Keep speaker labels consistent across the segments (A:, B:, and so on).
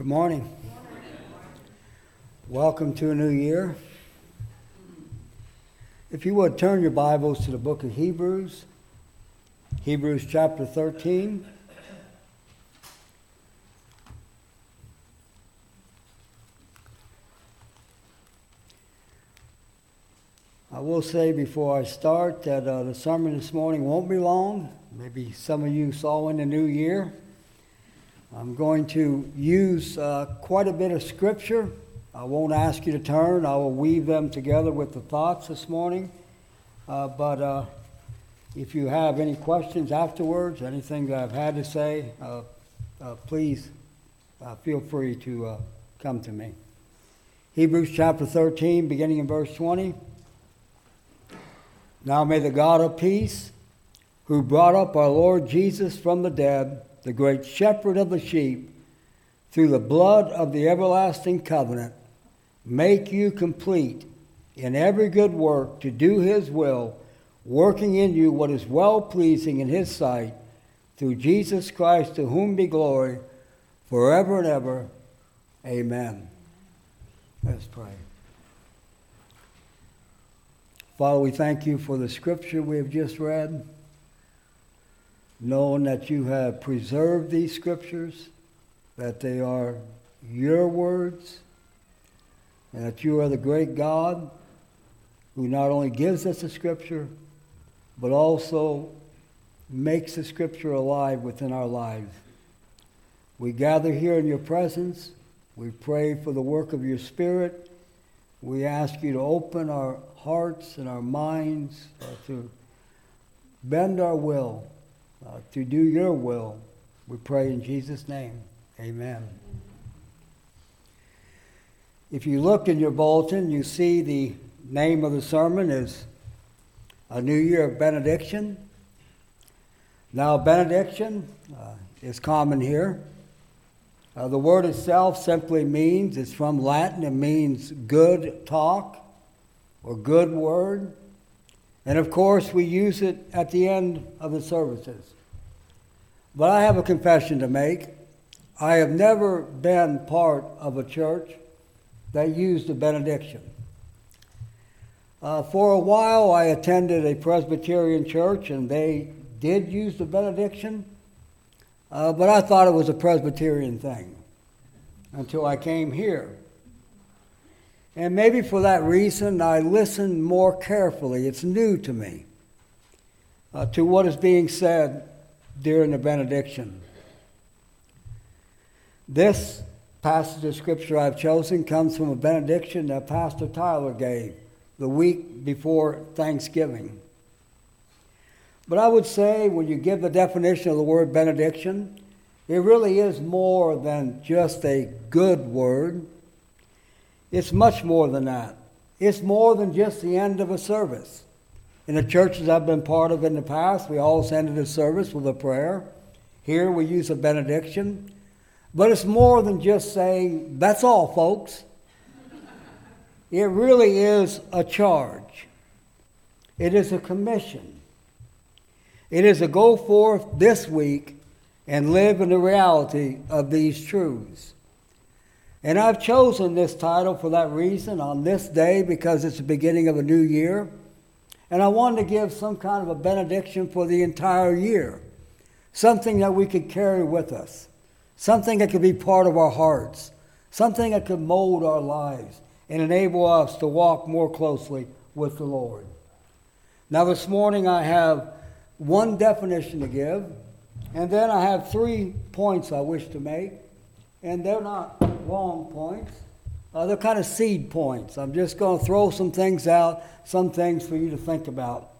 A: Good morning. Welcome to a new year. If you would turn your Bibles to the book of Hebrews, Hebrews chapter 13. I will say before I start that uh, the sermon this morning won't be long. Maybe some of you saw in the new year. I'm going to use uh, quite a bit of scripture. I won't ask you to turn, I will weave them together with the thoughts this morning. Uh, but uh, if you have any questions afterwards, anything that I've had to say, uh, uh, please uh, feel free to come to me. Hebrews chapter 13, beginning in verse 20. Now may the God of peace, who brought up our Lord Jesus from the dead, the great shepherd of the sheep, through the blood of the everlasting covenant, make you complete in every good work to do his will, working in you what is well pleasing in his sight, through Jesus Christ, to whom be glory forever and ever. Amen. Let's pray. Father, we thank you for the scripture we have just read knowing that you have preserved these scriptures, that they are your words, and that you are the great God who not only gives us the scripture, but also makes the scripture alive within our lives. We gather here in your presence. We pray for the work of your Spirit. We ask you to open our hearts and our minds to bend our will uh, to do your will. We pray in Jesus' name. Amen. If you look in your bulletin, you see the name of the sermon is A New Year of Benediction. Now, benediction uh, is common here. Uh, the word itself simply means, it's from Latin, it means good talk or good word. And of course, we use it at the end of the services. But I have a confession to make. I have never been part of a church that used a benediction. Uh, for a while, I attended a Presbyterian church, and they did use the benediction, uh, but I thought it was a Presbyterian thing until I came here. And maybe for that reason, I listen more carefully. It's new to me uh, to what is being said during the benediction. This passage of scripture I've chosen comes from a benediction that Pastor Tyler gave the week before Thanksgiving. But I would say when you give the definition of the word benediction, it really is more than just a good word. It's much more than that. It's more than just the end of a service. In the churches I've been part of in the past, we always ended a service with a prayer. Here we use a benediction. But it's more than just saying, that's all, folks. It really is a charge, it is a commission. It is a go forth this week and live in the reality of these truths. And I've chosen this title for that reason on this day because it's the beginning of a new year. And I wanted to give some kind of a benediction for the entire year, something that we could carry with us, something that could be part of our hearts, something that could mold our lives and enable us to walk more closely with the Lord. Now, this morning I have one definition to give, and then I have three points I wish to make, and they're not long points. Uh, they're kind of seed points. I'm just going to throw some things out, some things for you to think about.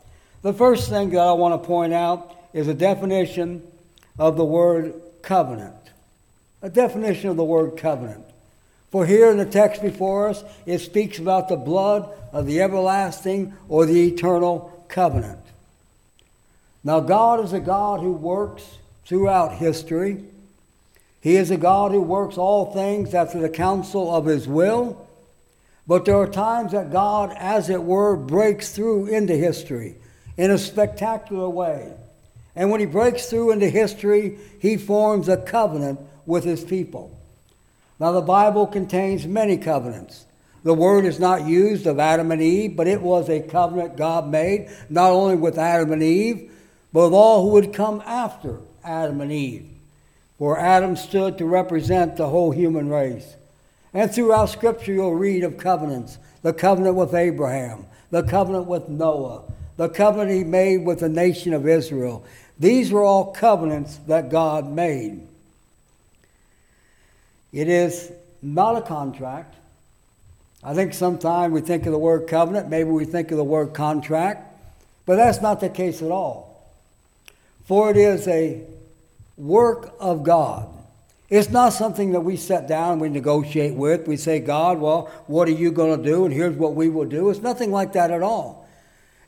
A: The first thing that I want to point out is a definition of the word covenant. A definition of the word covenant. For here in the text before us, it speaks about the blood of the everlasting or the eternal covenant. Now, God is a God who works throughout history. He is a God who works all things after the counsel of his will. But there are times that God, as it were, breaks through into history in a spectacular way. And when he breaks through into history, he forms a covenant with his people. Now, the Bible contains many covenants. The word is not used of Adam and Eve, but it was a covenant God made, not only with Adam and Eve, but with all who would come after Adam and Eve. For Adam stood to represent the whole human race. And throughout Scripture, you'll read of covenants the covenant with Abraham, the covenant with Noah, the covenant he made with the nation of Israel. These were all covenants that God made. It is not a contract. I think sometimes we think of the word covenant, maybe we think of the word contract, but that's not the case at all. For it is a work of God. It's not something that we sit down we negotiate with. We say, God, well, what are you going to do? And here's what we will do. It's nothing like that at all.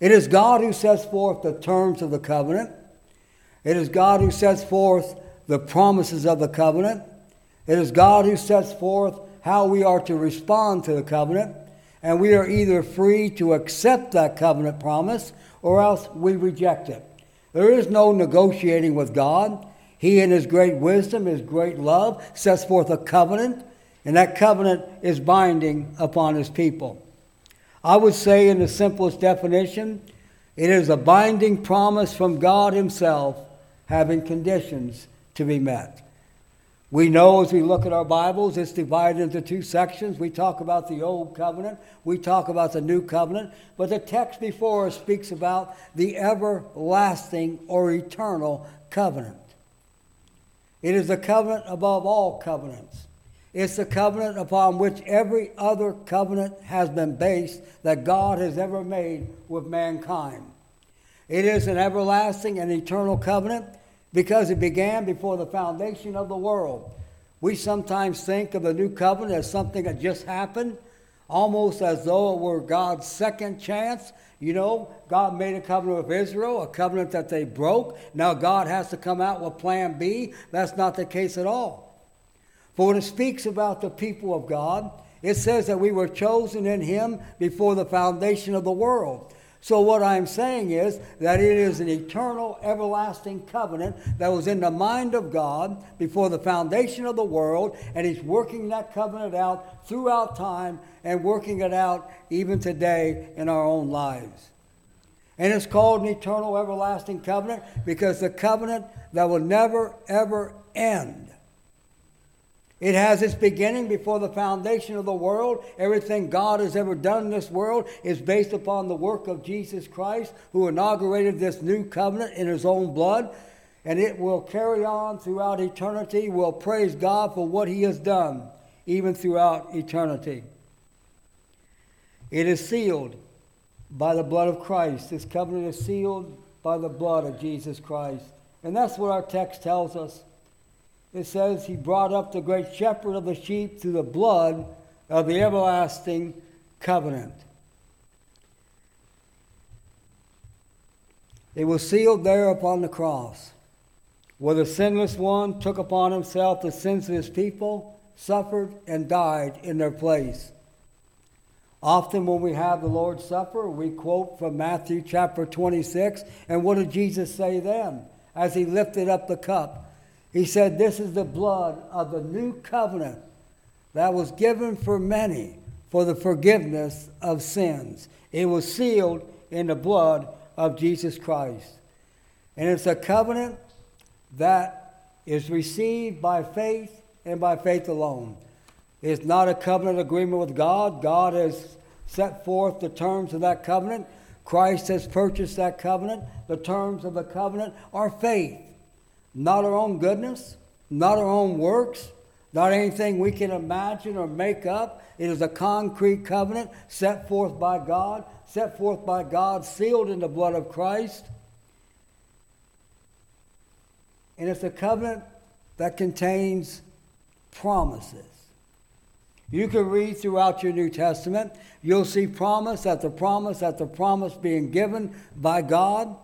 A: It is God who sets forth the terms of the covenant. It is God who sets forth the promises of the covenant. It is God who sets forth how we are to respond to the covenant. And we are either free to accept that covenant promise or else we reject it. There is no negotiating with God. He, in His great wisdom, His great love, sets forth a covenant, and that covenant is binding upon His people. I would say, in the simplest definition, it is a binding promise from God Himself having conditions to be met. We know as we look at our Bibles, it's divided into two sections. We talk about the Old Covenant, we talk about the New Covenant, but the text before us speaks about the everlasting or eternal covenant. It is the covenant above all covenants. It's the covenant upon which every other covenant has been based that God has ever made with mankind. It is an everlasting and eternal covenant because it began before the foundation of the world. We sometimes think of the new covenant as something that just happened, almost as though it were God's second chance. You know, God made a covenant with Israel, a covenant that they broke. Now God has to come out with plan B. That's not the case at all. For when it speaks about the people of God, it says that we were chosen in Him before the foundation of the world. So, what I'm saying is that it is an eternal, everlasting covenant that was in the mind of God before the foundation of the world, and He's working that covenant out throughout time and working it out even today in our own lives. And it's called an eternal, everlasting covenant because the covenant that will never, ever end. It has its beginning before the foundation of the world. Everything God has ever done in this world is based upon the work of Jesus Christ, who inaugurated this new covenant in his own blood. And it will carry on throughout eternity. We'll praise God for what he has done, even throughout eternity. It is sealed by the blood of Christ. This covenant is sealed by the blood of Jesus Christ. And that's what our text tells us it says he brought up the great shepherd of the sheep through the blood of the everlasting covenant. It was sealed there upon the cross, where the sinless one took upon himself the sins of his people, suffered, and died in their place. Often, when we have the Lord's Supper, we quote from Matthew chapter 26. And what did Jesus say then as he lifted up the cup? He said, This is the blood of the new covenant that was given for many for the forgiveness of sins. It was sealed in the blood of Jesus Christ. And it's a covenant that is received by faith and by faith alone. It's not a covenant agreement with God. God has set forth the terms of that covenant. Christ has purchased that covenant. The terms of the covenant are faith not our own goodness, not our own works, not anything we can imagine or make up. It is a concrete covenant set forth by God, set forth by God, sealed in the blood of Christ. And it's a covenant that contains promises. You can read throughout your New Testament, you'll see promise after promise after promise being given by God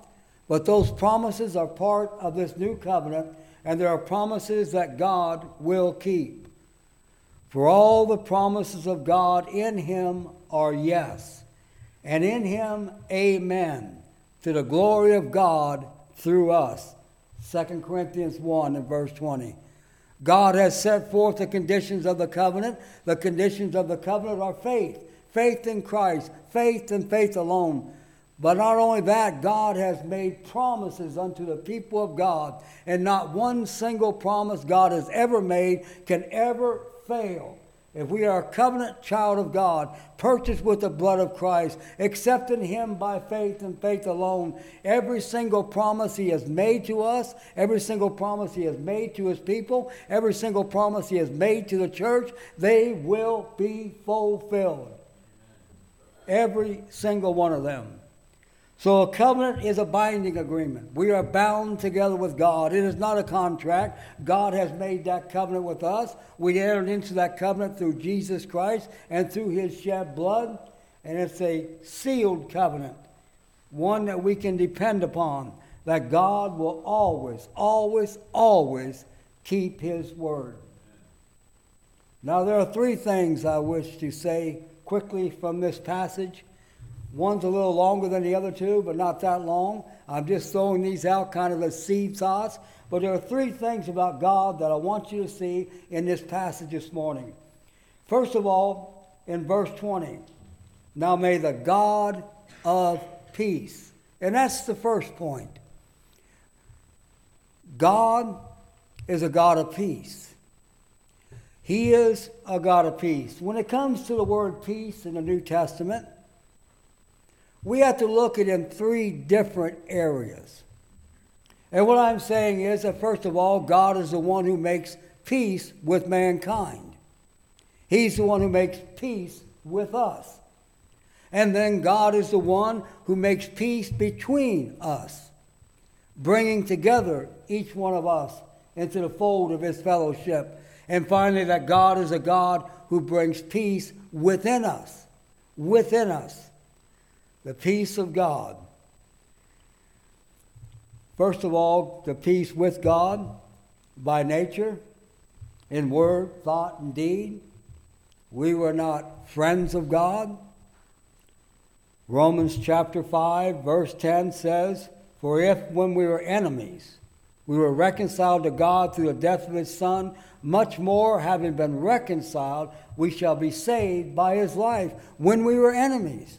A: but those promises are part of this new covenant, and there are promises that God will keep. For all the promises of God in Him are yes, and in Him, amen, to the glory of God through us. 2 Corinthians 1 and verse 20. God has set forth the conditions of the covenant. The conditions of the covenant are faith faith in Christ, faith and faith alone. But not only that, God has made promises unto the people of God, and not one single promise God has ever made can ever fail. If we are a covenant child of God, purchased with the blood of Christ, accepting Him by faith and faith alone, every single promise He has made to us, every single promise He has made to His people, every single promise He has made to the church, they will be fulfilled. Every single one of them. So a covenant is a binding agreement. We are bound together with God. It is not a contract. God has made that covenant with us. We entered into that covenant through Jesus Christ and through his shed blood. And it's a sealed covenant, one that we can depend upon, that God will always, always, always keep his word. Now, there are three things I wish to say quickly from this passage. One's a little longer than the other two, but not that long. I'm just throwing these out kind of as seed thoughts. But there are three things about God that I want you to see in this passage this morning. First of all, in verse 20, now may the God of peace. And that's the first point. God is a God of peace. He is a God of peace. When it comes to the word peace in the New Testament, we have to look at it in three different areas. And what I'm saying is that, first of all, God is the one who makes peace with mankind. He's the one who makes peace with us. And then God is the one who makes peace between us, bringing together each one of us into the fold of his fellowship. And finally, that God is a God who brings peace within us, within us the peace of God. First of all, the peace with God by nature, in word, thought, and deed. We were not friends of God. Romans chapter 5, verse 10 says, For if when we were enemies, we were reconciled to God through the death of his Son, much more, having been reconciled, we shall be saved by his life when we were enemies.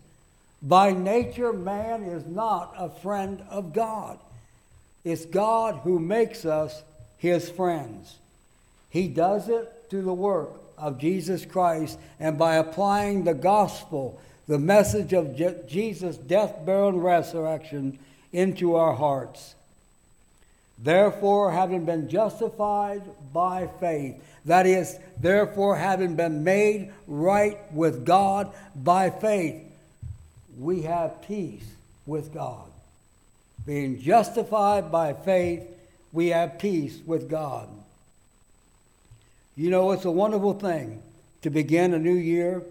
A: By nature, man is not a friend of God. It's God who makes us his friends. He does it through the work of Jesus Christ and by applying the gospel, the message of Je- Jesus' death, burial, and resurrection into our hearts. Therefore, having been justified by faith, that is, therefore, having been made right with God by faith, we have peace with God. Being justified by faith, we have peace with God. You know, it's a wonderful thing to begin a new year,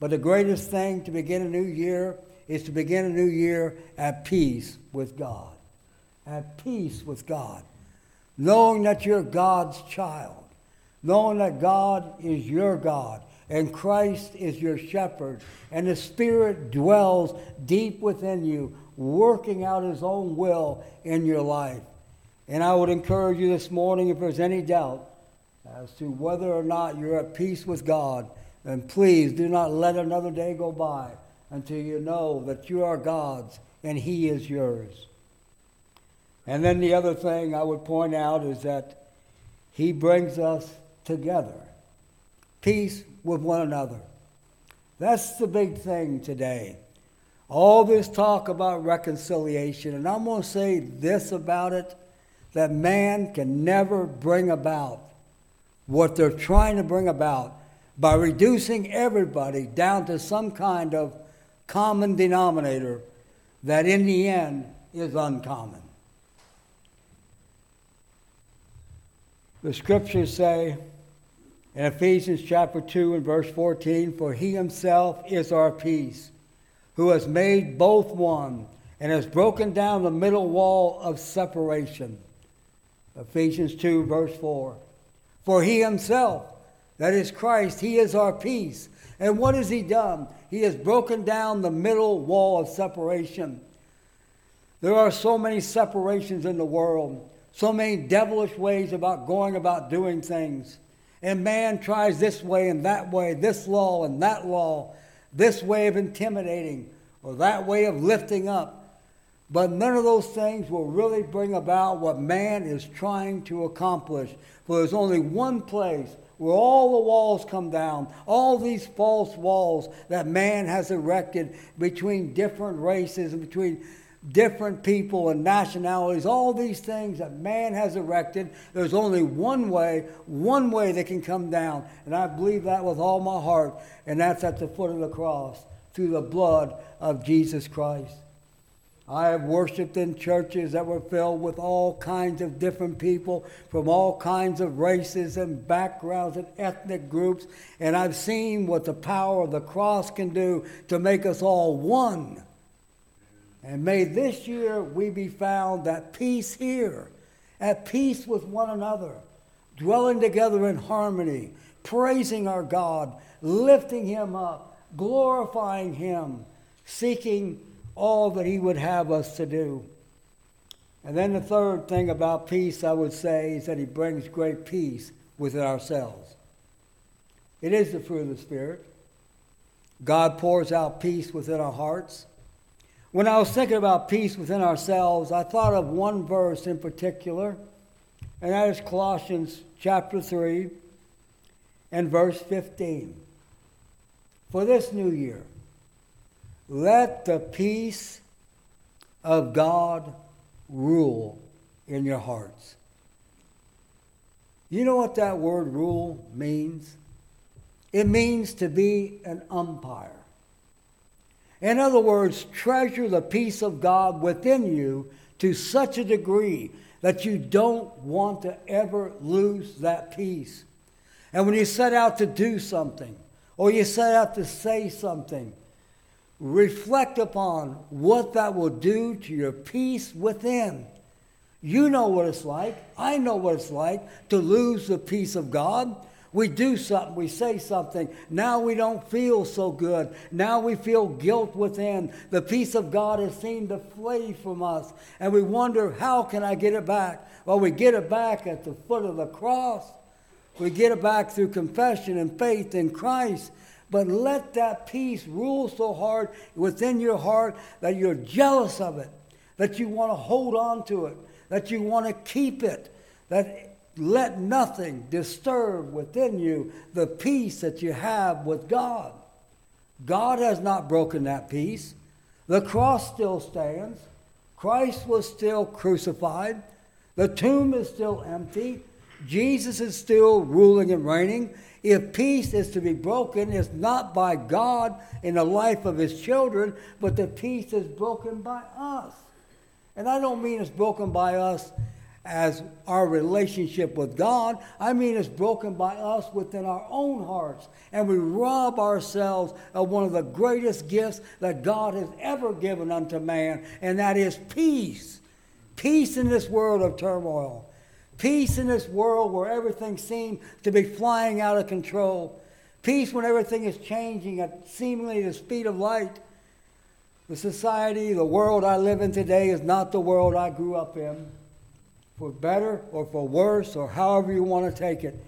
A: but the greatest thing to begin a new year is to begin a new year at peace with God. At peace with God. Knowing that you're God's child. Knowing that God is your God and Christ is your shepherd, and the Spirit dwells deep within you, working out His own will in your life. And I would encourage you this morning, if there's any doubt as to whether or not you're at peace with God, then please do not let another day go by until you know that you are God's and He is yours. And then the other thing I would point out is that He brings us together. Peace with one another. That's the big thing today. All this talk about reconciliation, and I'm going to say this about it that man can never bring about what they're trying to bring about by reducing everybody down to some kind of common denominator that in the end is uncommon. The scriptures say, in Ephesians chapter 2 and verse 14, for he himself is our peace, who has made both one and has broken down the middle wall of separation. Ephesians 2, verse 4. For he himself, that is Christ, he is our peace. And what has he done? He has broken down the middle wall of separation. There are so many separations in the world so many devilish ways about going about doing things. And man tries this way and that way, this law and that law, this way of intimidating or that way of lifting up. But none of those things will really bring about what man is trying to accomplish. For there's only one place where all the walls come down, all these false walls that man has erected between different races and between different people and nationalities, all these things that man has erected. There's only one way, one way that can come down. And I believe that with all my heart, and that's at the foot of the cross through the blood of Jesus Christ. I have worshiped in churches that were filled with all kinds of different people from all kinds of races and backgrounds and ethnic groups, and I've seen what the power of the cross can do to make us all one. And may this year we be found at peace here, at peace with one another, dwelling together in harmony, praising our God, lifting Him up, glorifying Him, seeking all that He would have us to do. And then the third thing about peace, I would say, is that He brings great peace within ourselves. It is the fruit of the Spirit. God pours out peace within our hearts. When I was thinking about peace within ourselves, I thought of one verse in particular, and that is Colossians chapter 3 and verse 15. For this new year, let the peace of God rule in your hearts. You know what that word rule means? It means to be an umpire. In other words, treasure the peace of God within you to such a degree that you don't want to ever lose that peace. And when you set out to do something, or you set out to say something, reflect upon what that will do to your peace within. You know what it's like. I know what it's like to lose the peace of God. We do something, we say something. Now we don't feel so good. Now we feel guilt within. The peace of God has seemed to flee from us. And we wonder, how can I get it back? Well, we get it back at the foot of the cross. We get it back through confession and faith in Christ. But let that peace rule so hard within your heart that you're jealous of it, that you want to hold on to it, that you want to keep it, that let nothing disturb within you the peace that you have with God. God has not broken that peace. The cross still stands. Christ was still crucified. The tomb is still empty. Jesus is still ruling and reigning. If peace is to be broken, it's not by God in the life of his children, but the peace is broken by us. And I don't mean it's broken by us as our relationship with God. I mean it's broken by us within our own hearts. And we rob ourselves of one of the greatest gifts that God has ever given unto man, and that is peace. Peace in this world of turmoil. Peace in this world where everything seems to be flying out of control. Peace when everything is changing at seemingly the speed of light. The society, the world I live in today is not the world I grew up in, for better or for worse, or however you want to take it.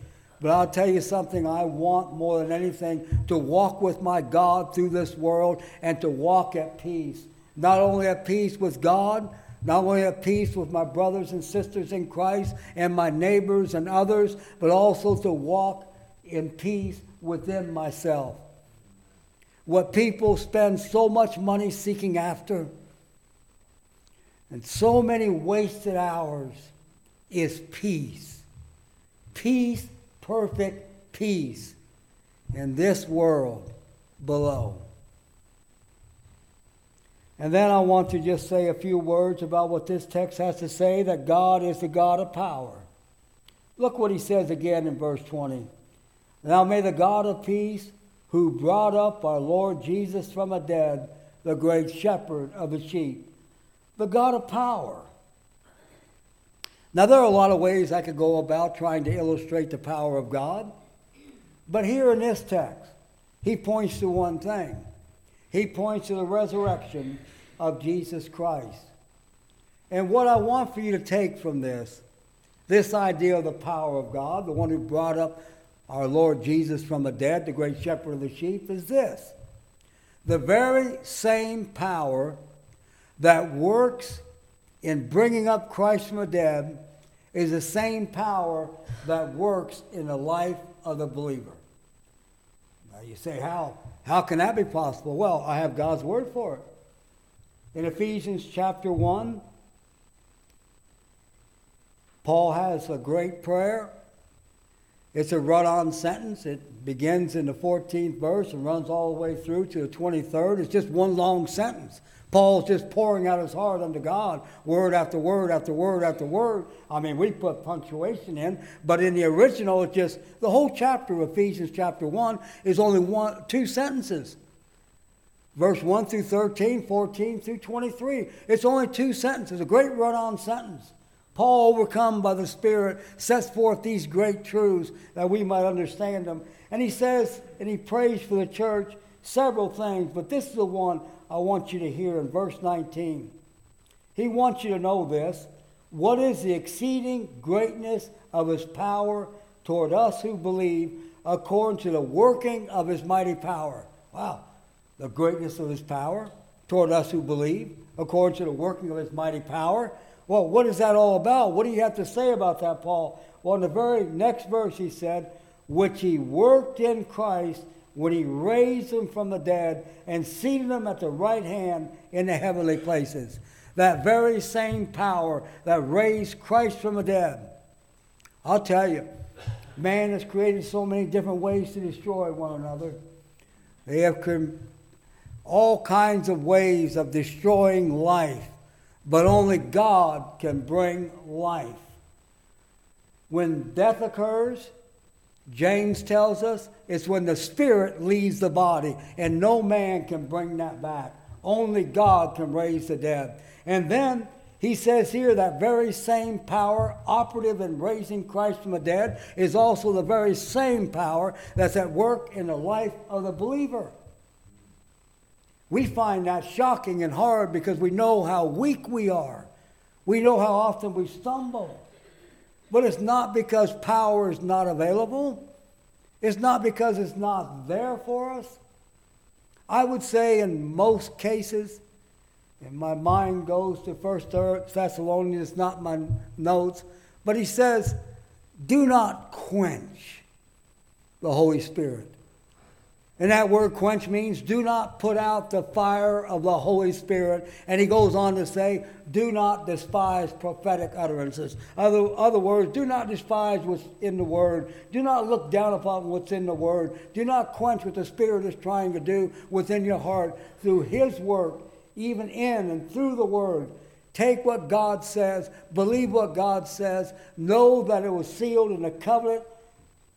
A: But I'll tell you something, I want more than anything to walk with my God through this world and to walk at peace. Not only at peace with God, not only at peace with my brothers and sisters in Christ and my neighbors and others, but also to walk in peace within myself. What people spend so much money seeking after and so many wasted hours is peace. Peace, perfect peace in this world below. And then I want to just say a few words about what this text has to say that God is the God of power. Look what he says again in verse 20. Now may the God of peace, who brought up our Lord Jesus from the dead, the great shepherd of the sheep, the God of power. Now, there are a lot of ways I could go about trying to illustrate the power of God, but here in this text, he points to one thing he points to the resurrection of Jesus Christ. And what I want for you to take from this this idea of the power of God, the one who brought up our Lord Jesus from the dead, the great shepherd of the sheep, is this the very same power that works in bringing up Christ from the dead is the same power that works in the life of the believer. Now you say, how, how can that be possible? Well, I have God's word for it. In Ephesians chapter 1, Paul has a great prayer. It's a run on sentence. It begins in the 14th verse and runs all the way through to the 23rd. It's just one long sentence. Paul's just pouring out his heart unto God, word after word after word after word. I mean, we put punctuation in, but in the original, it's just the whole chapter of Ephesians chapter 1 is only one, two sentences. Verse 1 through 13, 14 through 23. It's only two sentences, a great run on sentence. Paul, overcome by the Spirit, sets forth these great truths that we might understand them. And he says, and he prays for the church several things, but this is the one I want you to hear in verse 19. He wants you to know this. What is the exceeding greatness of his power toward us who believe, according to the working of his mighty power? Wow. The greatness of his power toward us who believe, according to the working of his mighty power. Well, what is that all about? What do you have to say about that, Paul? Well, in the very next verse, he said, which he worked in Christ when he raised them from the dead and seated them at the right hand in the heavenly places. That very same power that raised Christ from the dead. I'll tell you, man has created so many different ways to destroy one another. They have all kinds of ways of destroying life, but only God can bring life. When death occurs, James tells us it's when the spirit leaves the body, and no man can bring that back. Only God can raise the dead. And then he says here that very same power operative in raising Christ from the dead is also the very same power that's at work in the life of the believer. We find that shocking and hard because we know how weak we are. We know how often we stumble. But it's not because power is not available. It's not because it's not there for us. I would say in most cases, and my mind goes to First Thessalonians, not my notes, but he says, do not quench the Holy Spirit. And that word quench means do not put out the fire of the Holy Spirit. And he goes on to say, do not despise prophetic utterances. Other, other words, do not despise what's in the Word. Do not look down upon what's in the Word. Do not quench what the Spirit is trying to do within your heart through His work, even in and through the Word. Take what God says, believe what God says, know that it was sealed in the covenant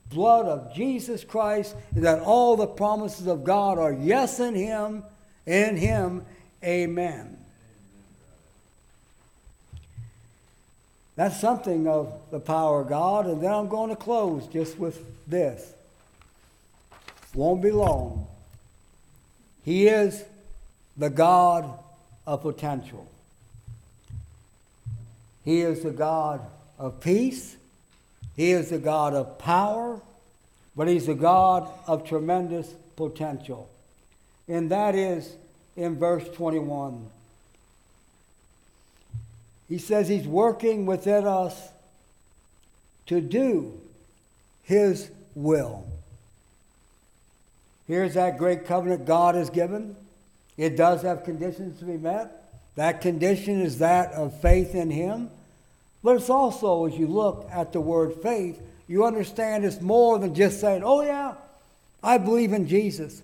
A: blood of Jesus Christ, that all the promises of God are yes in Him, in Him, amen. That's something of the power of God, and then I'm going to close just with this. Won't be long. He is the God of potential. He is the God of peace. He is the God of power, but He's the God of tremendous potential. And that is in verse 21. He says He's working within us to do His will. Here's that great covenant God has given. It does have conditions to be met. That condition is that of faith in Him. But it's also, as you look at the word faith, you understand it's more than just saying, oh, yeah, I believe in Jesus.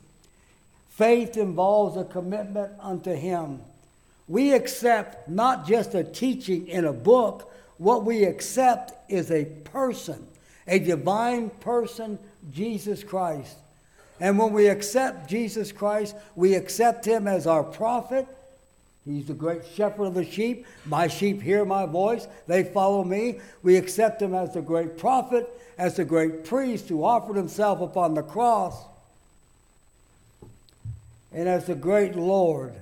A: Faith involves a commitment unto Him. We accept not just a teaching in a book, what we accept is a person, a divine person, Jesus Christ. And when we accept Jesus Christ, we accept Him as our prophet He's the great shepherd of the sheep. My sheep hear my voice. They follow me. We accept him as the great prophet, as the great priest who offered himself upon the cross, and as the great Lord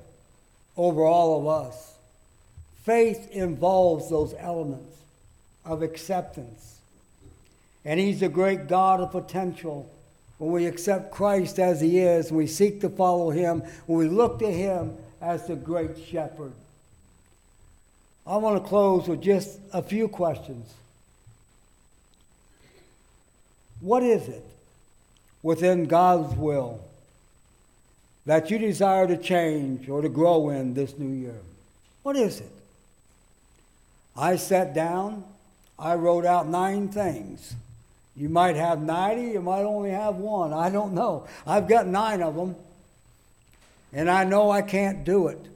A: over all of us. Faith involves those elements of acceptance. And He's the great God of potential. When we accept Christ as He is, when we seek to follow Him, when we look to Him as the great shepherd. I want to close with just a few questions. What is it within God's will that you desire to change or to grow in this new year? What is it? I sat down, I wrote out nine things. You might have 90, you might only have one. I don't know. I've got nine of them. And I know I can't do it.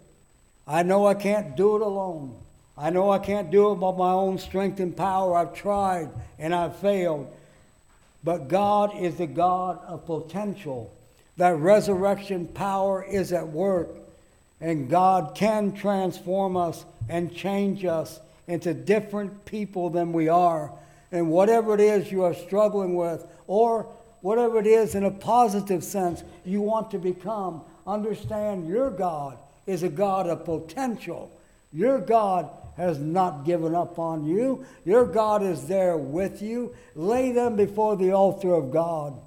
A: I know I can't do it alone. I know I can't do it by my own strength and power. I've tried and I've failed. But God is the God of potential. That resurrection power is at work. And God can transform us and change us into different people than we are. And whatever it is you are struggling with, or whatever it is in a positive sense you want to become, understand your God is a God of potential. Your God has not given up on you. Your God is there with you. Lay them before the altar of God.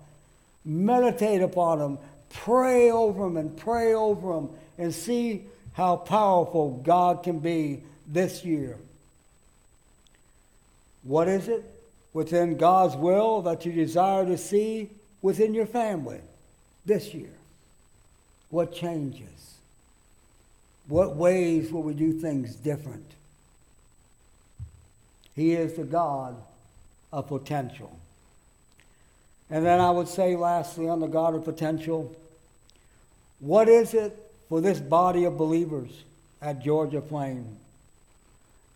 A: Meditate upon them. Pray over them and pray over them and see how powerful God can be this year. What is it within God's will that you desire to see within your family this year? What changes? What ways will we do things different? He is the God of potential. And then I would say, lastly, on the God of potential, what is it for this body of believers at Georgia Plain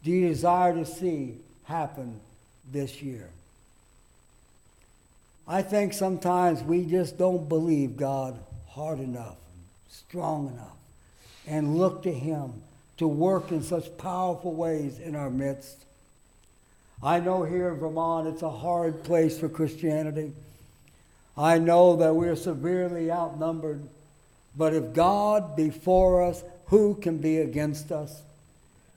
A: do you desire to see happen this year? I think sometimes we just don't believe God hard enough, strong enough, and look to Him to work in such powerful ways in our midst. I know here in Vermont it's a hard place for Christianity. I know that we're severely outnumbered. But if God be for us, who can be against us?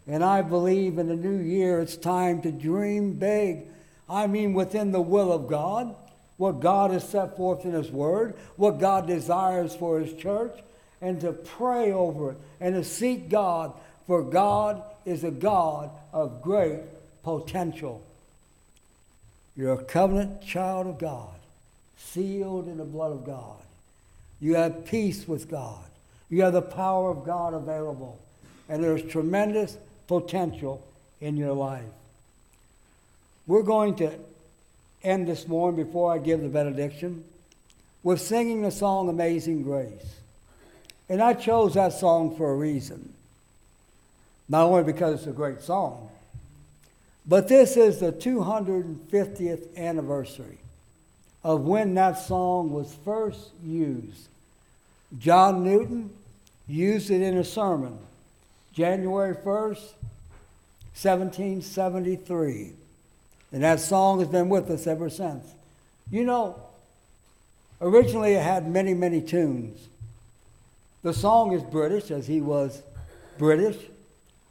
A: And I believe in the new year it's time to dream big. I mean, within the will of God, what God has set forth in His Word, what God desires for His church, and to pray over it and to seek God, for God is a God of great potential. You're a covenant child of God, sealed in the blood of God. You have peace with God. You have the power of God available. And there's tremendous potential in your life. We're going to end this morning before I give the benediction with singing the song Amazing Grace. And I chose that song for a reason. Not only because it's a great song, but this is the 250th anniversary of when that song was first used. John Newton used it in a sermon, January 1st, 1773. And that song has been with us ever since. You know, originally it had many, many tunes. The song is British, as he was British,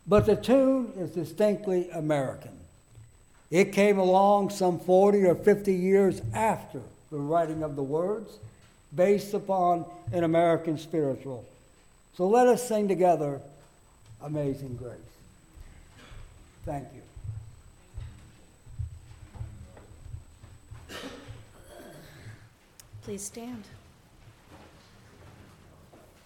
A: but the tune is distinctly American. It came along some 40 or 50 years after the writing of the words, based upon an American spiritual. So let us sing together Amazing Grace. Thank you.
B: Please stand.